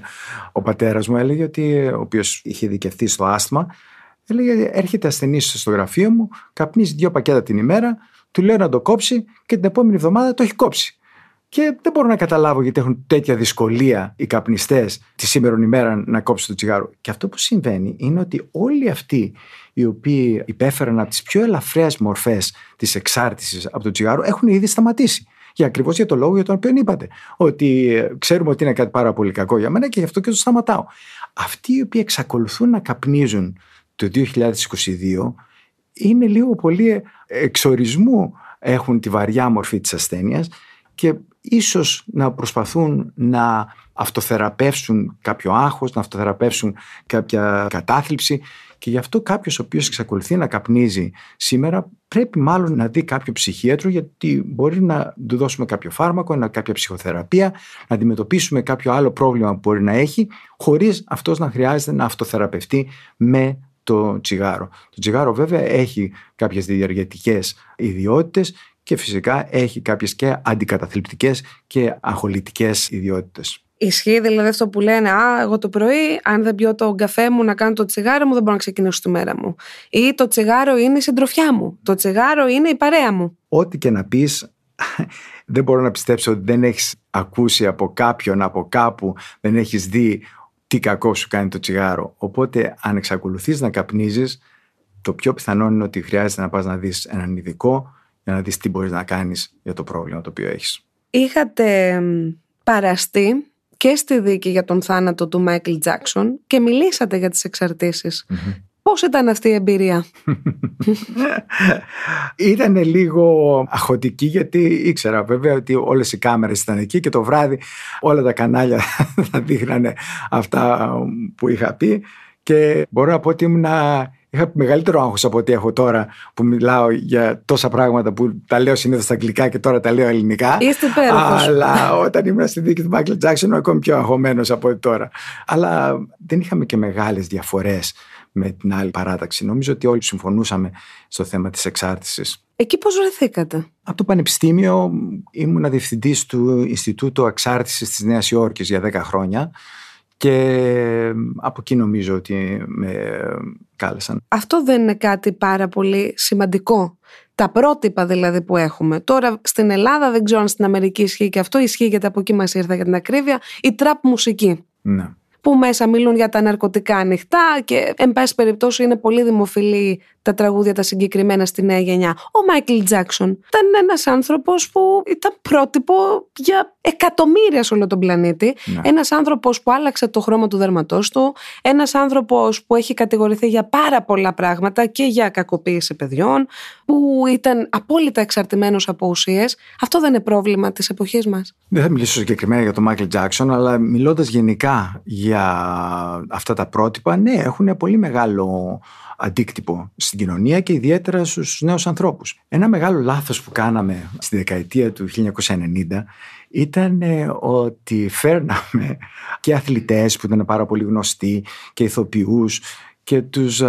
Ο πατέρας μου έλεγε ότι, ο οποίος είχε δικαιωθεί στο άσθμα, έλεγε έρχεται ασθενής στο γραφείο μου, καπνίζει δύο πακέτα την ημέρα, του λέω να το κόψει και την επόμενη εβδομάδα το έχει κόψει. Και δεν μπορώ να καταλάβω γιατί έχουν τέτοια δυσκολία οι καπνιστές τη σήμερα ημέρα να κόψουν το τσιγάρο. Και αυτό που συμβαίνει είναι ότι όλοι αυτοί οι οποίοι υπέφεραν από τις πιο ελαφρές μορφές της εξάρτησης από το τσιγάρο έχουν ήδη σταματήσει. Για ακριβώς για το λόγο για τον οποίο είπατε. Ότι ε, ξέρουμε ότι είναι κάτι πάρα πολύ κακό για μένα και γι' αυτό και το σταματάω. Αυτοί οι οποίοι εξακολουθούν να καπνίζουν το 2022 είναι λίγο πολύ εξορισμού έχουν τη βαριά μορφή της ασθένειας και ίσως να προσπαθούν να αυτοθεραπεύσουν κάποιο άγχος, να αυτοθεραπεύσουν κάποια κατάθλιψη και γι' αυτό κάποιος ο οποίος εξακολουθεί να καπνίζει σήμερα πρέπει μάλλον να δει κάποιο ψυχίατρο γιατί μπορεί να του δώσουμε κάποιο φάρμακο, να κάποια ψυχοθεραπεία, να αντιμετωπίσουμε κάποιο άλλο πρόβλημα που μπορεί να έχει χωρίς αυτός να χρειάζεται να αυτοθεραπευτεί με το τσιγάρο. Το τσιγάρο βέβαια έχει κάποιες διαργετικές ιδιότητες και φυσικά έχει κάποιες και αντικαταθλιπτικές και αγχολητικές ιδιότητες.
Ισχύει δηλαδή αυτό που λένε Α, εγώ το πρωί, αν δεν πιω το καφέ μου να κάνω το τσιγάρο μου, δεν μπορώ να ξεκινήσω τη μέρα μου. Ή το τσιγάρο είναι η συντροφιά μου. Το τσιγάρο είναι η παρέα μου.
Ό,τι και να πεις, δεν μπορώ να πιστέψω ότι δεν έχεις ακούσει από κάποιον, από κάπου, δεν έχεις δει τι κακό σου κάνει το τσιγάρο. Οπότε, αν εξακολουθείς να καπνίζεις, το πιο πιθανό είναι ότι χρειάζεται να πας να δεις έναν ειδικό για να δεις τι μπορείς να κάνεις για το πρόβλημα το οποίο έχεις.
Είχατε παραστεί και στη δίκη για τον θάνατο του Μάικλ Τζάξον και μιλήσατε για τις εξαρτήσεις. Mm-hmm. Πώς ήταν αυτή η εμπειρία;
ήταν λίγο αχωτική γιατί ήξερα βέβαια ότι όλες οι κάμερες ήταν εκεί και το βράδυ όλα τα κανάλια θα δείχνανε αυτά που είχα πει και μπορώ να πω ότι ήμουν Είχα μεγαλύτερο άγχος από ό,τι έχω τώρα που μιλάω για τόσα πράγματα που τα λέω συνήθως στα αγγλικά και τώρα τα λέω ελληνικά.
Είστε υπέροχος.
Αλλά όταν ήμουν στη δίκη του Μάικλ Τζάξον ήμουν ακόμη πιο αγχωμένος από ό,τι τώρα. Αλλά δεν είχαμε και μεγάλες διαφορές με την άλλη παράταξη. Νομίζω ότι όλοι συμφωνούσαμε στο θέμα της εξάρτησης.
Εκεί πώς βρεθήκατε;
Από το Πανεπιστήμιο ήμουν διευθυντής του Ινστιτούτου Εξάρτησης της Νέας Υόρκης για 10 χρόνια. Και από εκεί νομίζω ότι με κάλεσαν.
Αυτό δεν είναι κάτι πάρα πολύ σημαντικό. Τα πρότυπα δηλαδή που έχουμε. Τώρα στην Ελλάδα δεν ξέρω αν στην Αμερική ισχύει και αυτό. Ισχύει γιατί από εκεί μας ήρθα για την ακρίβεια. Η τραπ μουσική.
Ναι
που μέσα μιλούν για τα ναρκωτικά ανοιχτά και εν πάση περιπτώσει είναι πολύ δημοφιλή τα τραγούδια τα συγκεκριμένα στη νέα γενιά. Ο Μάικλ Τζάξον ήταν ένας άνθρωπος που ήταν πρότυπο για εκατομμύρια σε όλο τον πλανήτη. Ναι. Ένας άνθρωπος που άλλαξε το χρώμα του δέρματός του, ένας άνθρωπος που έχει κατηγορηθεί για πάρα πολλά πράγματα και για κακοποίηση παιδιών, που ήταν απόλυτα εξαρτημένος από ουσίες. Αυτό δεν είναι πρόβλημα της εποχής μας.
Δεν θα μιλήσω συγκεκριμένα για τον Μάικλ Τζάξον, αλλά μιλώντας γενικά για αυτά τα πρότυπα, ναι, έχουν πολύ μεγάλο αντίκτυπο στην κοινωνία και ιδιαίτερα στους νέους ανθρώπους. Ένα μεγάλο λάθος που κάναμε στη δεκαετία του 1990 ήταν ε, ότι φέρναμε και αθλητές που ήταν πάρα πολύ γνωστοί και ηθοποιούς και τους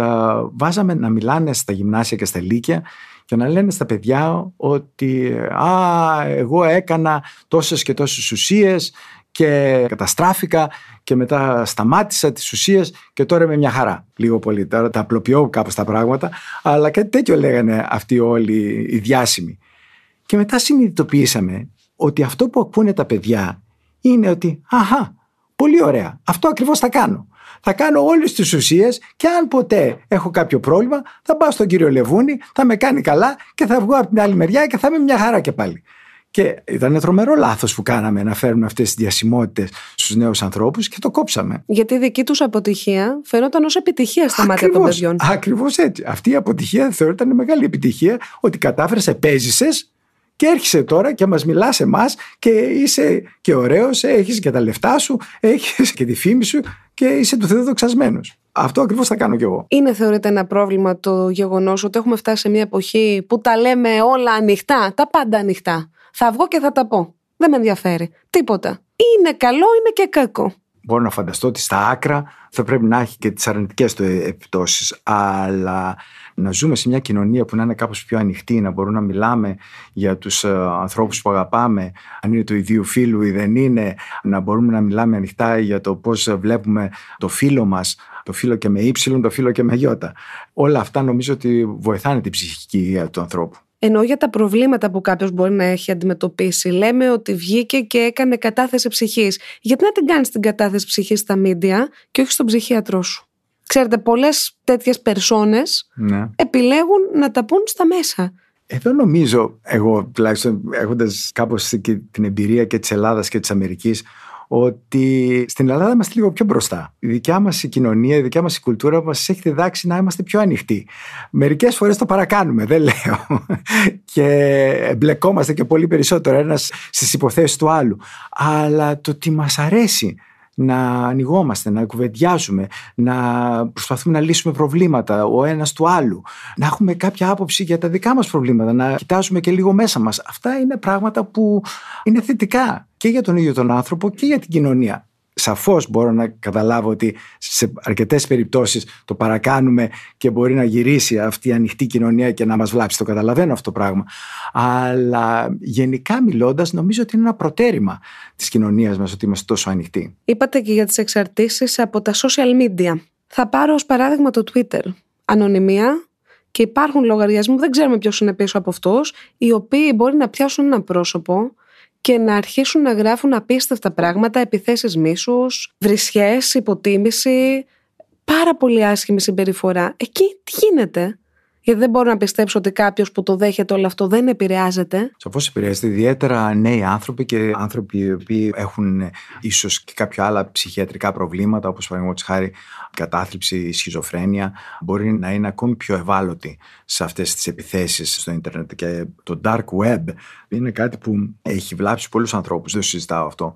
βάζαμε να μιλάνε στα γυμνάσια και στα λύκεια και να λένε στα παιδιά ότι «Α, εγώ έκανα τόσες και τόσες ουσίες και καταστράφηκα και μετά σταμάτησα τις ουσίες και τώρα είμαι μια χαρά. Λίγο πολύ τώρα τα απλοποιώ κάπως τα πράγματα αλλά κάτι τέτοιο λέγανε αυτοί όλοι οι διάσημοι. Και μετά συνειδητοποιήσαμε ότι αυτό που ακούνε τα παιδιά είναι ότι αχα, πολύ ωραία, αυτό ακριβώς θα κάνω. Θα κάνω όλες τις ουσίες και αν ποτέ έχω κάποιο πρόβλημα θα πάω στον κύριο Λεβούνη, θα με κάνει καλά και θα βγω από την άλλη μεριά και θα είμαι μια χαρά και πάλι. Και ήταν τρομερό λάθος που κάναμε να φέρουμε αυτές τις διασημότητες στους νέους ανθρώπους και το κόψαμε.
Γιατί η δική τους αποτυχία φαινόταν ως επιτυχία στα μάτια των παιδιών.
Ακριβώς έτσι. Αυτή η αποτυχία θεωρείται μεγάλη επιτυχία ότι κατάφερε, επέζησε και έρχεσαι τώρα και μας μιλάς εμάς και είσαι και ωραίος, έχεις και τα λεφτά σου, έχεις και τη φήμη σου και είσαι του Θεού δοξασμένος. Αυτό ακριβώς θα κάνω κι εγώ.
Είναι, θεωρείται, ένα πρόβλημα το γεγονός ότι έχουμε φτάσει σε μια εποχή που τα λέμε όλα ανοιχτά, τα πάντα ανοιχτά. Θα βγω και θα τα πω. Δεν με ενδιαφέρει. Τίποτα. Είναι καλό, είναι και κακό.
Μπορώ να φανταστώ ότι στα άκρα θα πρέπει να έχει και τις αρνητικές του επιπτώσεις. Αλλά να ζούμε σε μια κοινωνία που να είναι κάπως πιο ανοιχτή, να μπορούμε να μιλάμε για τους ε, ανθρώπους που αγαπάμε, αν είναι του ιδίου φίλου ή δεν είναι, να μπορούμε να μιλάμε ανοιχτά για το πώς βλέπουμε το φίλο μας, το φίλο και με ύψιλον, το φίλο και με γιώτα. Όλα αυτά νομίζω ότι βοηθάνε την ψυχική υγεία του ανθρώπου.
Ενώ για τα προβλήματα που κάποιος μπορεί να έχει αντιμετωπίσει, λέμε ότι βγήκε και έκανε κατάθεση ψυχής. Γιατί να την κάνεις την κατάθεση ψυχής στα μίντια και όχι στον ψυχίατρό σου; Ξέρετε, πολλές τέτοιες περσόνες ναι. επιλέγουν να τα πούν στα μέσα.
Εδώ νομίζω, εγώ τουλάχιστον έχοντας κάπως την εμπειρία και της Ελλάδας και της Αμερικής, ότι στην Ελλάδα είμαστε λίγο πιο μπροστά. Η δικιά μας κοινωνία, η δικιά μας κουλτούρα μας έχει διδάξει να είμαστε πιο ανοιχτοί. Μερικές φορές το παρακάνουμε, δεν λέω. και εμπλεκόμαστε και πολύ περισσότερο ένας στις υποθέσεις του άλλου. Αλλά το ότι μας αρέσει να ανοιγόμαστε, να κουβεντιάζουμε, να προσπαθούμε να λύσουμε προβλήματα ο ένας του άλλου, να έχουμε κάποια άποψη για τα δικά μας προβλήματα, να κοιτάζουμε και λίγο μέσα μας. Αυτά είναι πράγματα που είναι θετικά και για τον ίδιο τον άνθρωπο και για την κοινωνία. Σαφώς μπορώ να καταλάβω ότι σε αρκετές περιπτώσεις το παρακάνουμε και μπορεί να γυρίσει αυτή η ανοιχτή κοινωνία και να μας βλάψει. Το καταλαβαίνω αυτό το πράγμα. Αλλά γενικά μιλώντας, νομίζω ότι είναι ένα προτέρημα της κοινωνίας μας ότι είμαστε τόσο ανοιχτοί.
Είπατε και για τις εξαρτήσεις από τα social media. Θα πάρω ως παράδειγμα το Twitter. Ανωνυμία και υπάρχουν λογαριασμοί, δεν ξέρουμε ποιος είναι πίσω από αυτούς, οι οποίοι μπορεί να πιάσουν ένα πρόσωπο και να αρχίσουν να γράφουν απίστευτα πράγματα, επιθέσεις μίσους, βρισιές, υποτίμηση, πάρα πολύ άσχημη συμπεριφορά. Εκεί τι γίνεται; Γιατί δεν μπορώ να πιστέψω ότι κάποιος που το δέχεται όλο αυτό δεν επηρεάζεται.
Σαφώς επηρεάζεται. Ιδιαίτερα νέοι άνθρωποι και άνθρωποι οι οποίοι έχουν ίσως και κάποια άλλα ψυχιατρικά προβλήματα, όπως παραδείγματος χάρη κατάθλιψη, σχιζοφρένεια, μπορεί να είναι ακόμη πιο ευάλωτοι σε αυτές τις επιθέσεις στο Ιντερνετ. Και το dark web είναι κάτι που έχει βλάψει πολλούς ανθρώπους. Δεν συζητάω αυτό.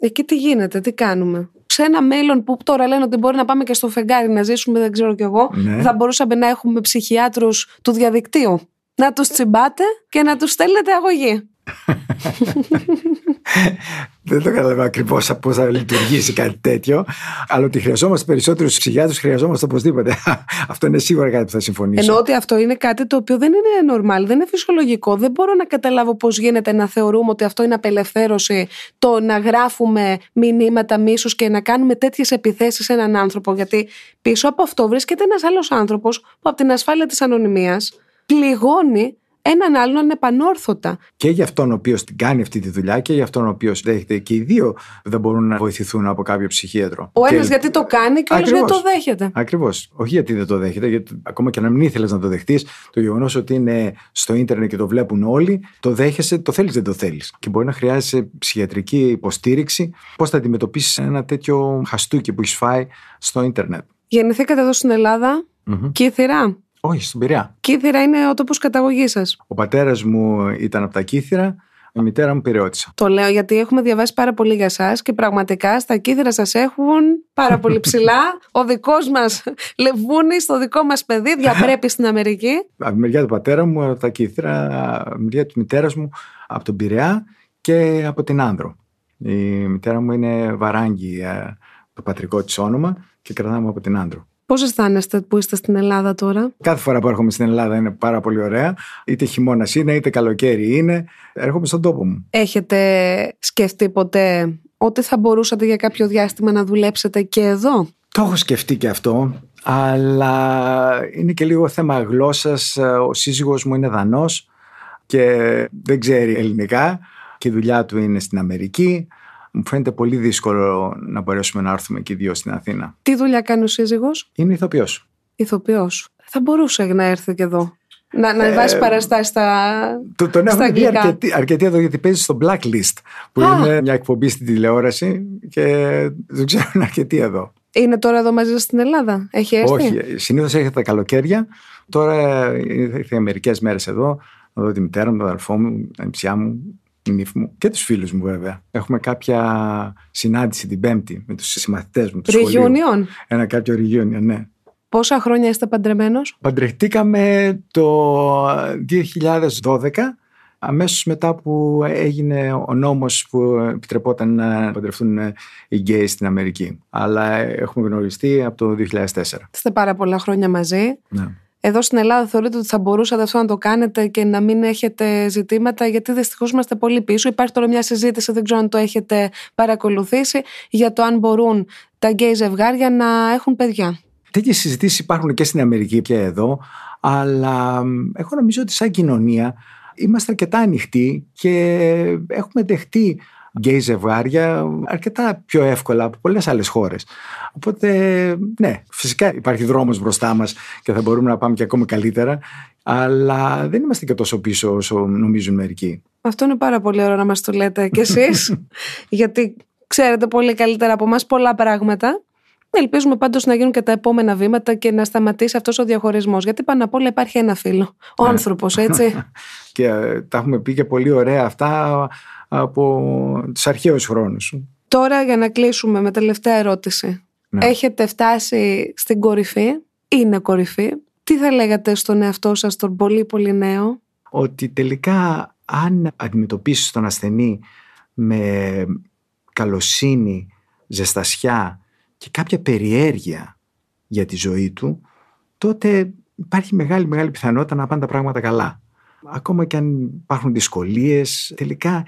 Εκεί τι γίνεται, τι κάνουμε; Σε ένα μέλλον που τώρα λένε ότι μπορεί να πάμε και στο φεγγάρι να ζήσουμε, δεν ξέρω κι εγώ,
Ναι.
θα μπορούσαμε να έχουμε ψυχιάτρους του διαδικτύου. Να τους τσιμπάτε και να τους στέλνετε αγωγή.
Δεν το καταλαβαίνω ακριβώς πώς θα λειτουργήσει κάτι τέτοιο. Αλλά ότι χρειαζόμαστε περισσότερους ψυχιάτρους, χρειαζόμαστε οπωσδήποτε. Αυτό είναι σίγουρα κάτι που θα συμφωνήσω.
Εννοώ ότι αυτό είναι κάτι το οποίο δεν είναι normal, δεν είναι φυσιολογικό. Δεν μπορώ να καταλάβω πώς γίνεται να θεωρούμε ότι αυτό είναι απελευθέρωση το να γράφουμε μηνύματα μίσους και να κάνουμε τέτοιες επιθέσεις σε έναν άνθρωπο. Γιατί πίσω από αυτό βρίσκεται ένας άλλος άνθρωπος που από την ασφάλεια της ανωνυμίας πληγώνει έναν άλλον ανεπανόρθωτα.
Και για αυτόν ο οποίος την κάνει αυτή τη δουλειά και για αυτόν ο οποίος δέχεται και οι δύο δεν μπορούν να βοηθηθούν από κάποιο ψυχίατρο.
Ο
Και-
ένας γιατί το κάνει και ο άλλος γιατί
Ακριβώς.
το δέχεται.
Ακριβώς. Όχι γιατί δεν το δέχεται, γιατί ακόμα και να μην ήθελες να το δεχτείς, το γεγονός ότι είναι στο ίντερνετ και το βλέπουν όλοι, το δέχεσαι, το θέλεις, δεν το θέλεις. Και μπορεί να χρειάζεσαι ψυχιατρική υποστήριξη. Πώς θα αντιμετωπίσεις ένα τέτοιο χαστούκι που έχεις φάει στο ίντερνετ;
Γεννηθήκατε εδώ στην Ελλάδα,
Μμμ.
Κύθυρα.
Όχι, στον Πειραιά.
Κύθυρα είναι ο τόπος καταγωγής σας.
Ο πατέρας μου ήταν από τα Κύθυρα, η μητέρα μου πηρεώτησα.
Το λέω γιατί έχουμε διαβάσει πάρα πολύ για εσά και πραγματικά στα κύθρα σας έχουν πάρα πολύ ψηλά. Ο δικός μας λεβούνι, στο δικό μας παιδί διαπρέπει στην Αμερική.
Από τη μεριά του πατέρα μου, από τα Κύθυρα, από τη μεριά της μητέρας μου, από τον Πειραιά και από την Άνδρο. Η μητέρα μου είναι Βαράγγι, ε, το πατρικό της όνομα και κρατάμε από την Άνδρο.
Πώς αισθάνεστε που είστε στην Ελλάδα τώρα,
Κάθε φορά που έρχομαι στην Ελλάδα είναι πάρα πολύ ωραία. Είτε χειμώνας είναι, είτε καλοκαίρι είναι. Έρχομαι στον τόπο μου.
Έχετε σκεφτεί ποτέ ότι θα μπορούσατε για κάποιο διάστημα να δουλέψετε και εδώ;
Το έχω σκεφτεί και αυτό, αλλά είναι και λίγο θέμα γλώσσας. Ο σύζυγος μου είναι Δανός και δεν ξέρει ελληνικά και η δουλειά του είναι στην Αμερική. Μου φαίνεται πολύ δύσκολο να μπορέσουμε να έρθουμε και οι δύο στην Αθήνα.
Τι δουλειά κάνει ο σύζυγος,
Είναι ηθοποιός.
ηθοποιός. Θα μπορούσε να έρθει και εδώ. Να, να
Ε,
βάζει παραστάσεις στα.
Το, τον
Στα
έχουμε δει
αγγλικά.
αρκετή, αρκετή εδώ γιατί παίζει στο Blacklist που
Α.
είναι μια εκπομπή στην τηλεόραση και δεν ξέρουν αρκετοί εδώ.
Είναι τώρα εδώ μαζί σας στην Ελλάδα; Έχει έρθει;
Όχι, συνήθως έρχεται τα καλοκαίρια. Τώρα ήρθε μερικές μέρες εδώ, να δω τη μητέρα μου, τον αδελφό μου, τα νηψιά μου, την νύφη μου και τους φίλους μου βέβαια. Έχουμε κάποια συνάντηση την Πέμπτη με τους συμμαθητές μου του σχολείου.
Reunion.
Ένα κάποιο reunion, ναι.
Πόσα χρόνια είστε παντρεμένος;
Παντρευτήκαμε το 2012 αμέσως μετά που έγινε ο νόμος που επιτρεπόταν να παντρευτούν οι γκέι στην Αμερική. Αλλά έχουμε γνωριστεί από το 2004.
Είστε πάρα πολλά χρόνια μαζί.
Ναι.
Εδώ στην Ελλάδα θεωρείτε ότι θα μπορούσατε αυτό να το κάνετε και να μην έχετε ζητήματα, γιατί δυστυχώς είμαστε πολύ πίσω. Υπάρχει τώρα μια συζήτηση, δεν ξέρω αν το έχετε παρακολουθήσει, για το αν μπορούν τα γκέι ζευγάρια να έχουν παιδιά.
Τέτοιες συζητήσεις υπάρχουν και στην Αμερική και εδώ, αλλά μ, εγώ νομίζω ότι σαν κοινωνία είμαστε αρκετά ανοιχτοί και έχουμε δεχτεί γκέι ζευγάρια αρκετά πιο εύκολα από πολλές άλλες χώρες. Οπότε, ναι, φυσικά υπάρχει δρόμος μπροστά μας και θα μπορούμε να πάμε και ακόμα καλύτερα, αλλά δεν είμαστε και τόσο πίσω όσο νομίζουν μερικοί.
Αυτό είναι πάρα πολύ ωραίο να μας το λέτε κι εσείς, γιατί ξέρετε πολύ καλύτερα από εμάς πολλά πράγματα. Ελπίζουμε πάντως να γίνουν και τα επόμενα βήματα και να σταματήσει αυτός ο διαχωρισμός. Γιατί πάνω απ' όλα υπάρχει ένα φίλο. Ο ναι. άνθρωπος, έτσι.
και ε, τα έχουμε πει και πολύ ωραία αυτά από του αρχαίους χρόνους.
Τώρα για να κλείσουμε με τελευταία ερώτηση. Ναι. Έχετε φτάσει στην κορυφή, είναι κορυφή. Τι θα λέγατε στον εαυτό σας τον πολύ πολύ νέο;
Ότι τελικά αν αντιμετωπίσεις τον ασθενή με καλοσύνη, ζεστασιά και κάποια περιέργεια για τη ζωή του, τότε υπάρχει μεγάλη μεγάλη πιθανότητα να πάνε τα πράγματα καλά. Ακόμα και αν υπάρχουν δυσκολίες, τελικά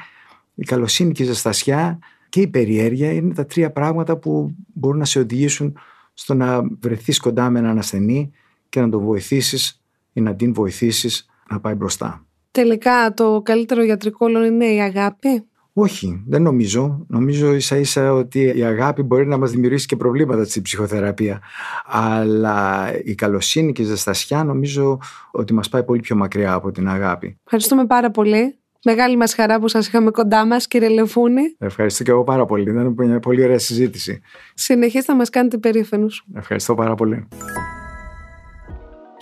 η καλοσύνη και η ζεστασιά και η περιέργεια είναι τα τρία πράγματα που μπορούν να σε οδηγήσουν στο να βρεθείς κοντά με έναν ασθενή και να τον βοηθήσεις ή να την βοηθήσεις να πάει μπροστά.
Τελικά το καλύτερο γιατρικό όλο είναι η αγάπη;
Όχι, δεν νομίζω. Νομίζω ίσα ίσα ότι η αγάπη μπορεί να μας δημιουργήσει και προβλήματα στην ψυχοθεραπεία. Αλλά η καλοσύνη και η ζεστασιά νομίζω ότι μας πάει πολύ πιο μακριά από την αγάπη.
Ευχαριστούμε πάρα πολύ. Μεγάλη μας χαρά που σας είχαμε κοντά μας κύριε Λεφούνη.
Ευχαριστώ και εγώ πάρα πολύ. Ήταν μια πολύ ωραία συζήτηση.
Συνεχίστε να μας κάνετε περήφανους.
Ευχαριστώ πάρα πολύ.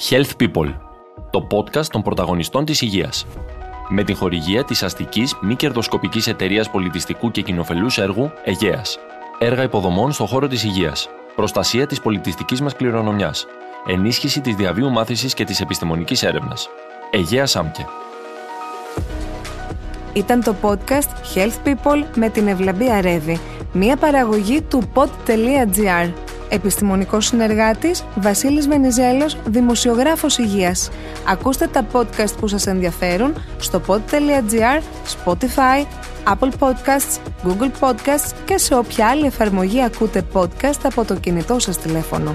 Health People, το podcast των πρωταγωνιστών της υγείας. Με την χορηγία της αστικής μη κερδοσκοπικής εταιρείας πολιτιστικού και κοινοφελούς έργου Αιγαίας. Έργα υποδομών στον χώρο της υγείας. Προστασία της πολιτιστικής μας κληρονομιάς. Ενίσχυση της διαβίου μάθησης και της επιστημονικής έρευνας. Αιγαία Σάμκε.
Ήταν το podcast Health People με την Ευλαμπία Ρεύη, μια παραγωγή του pod.gr. Επιστημονικός συνεργάτης Βασίλης Βενιζέλος, δημοσιογράφος υγείας. Ακούστε τα podcast που σας ενδιαφέρουν στο pod.gr, Spotify, Apple Podcasts, Google Podcasts και σε όποια άλλη εφαρμογή ακούτε podcast από το κινητό σας τηλέφωνο.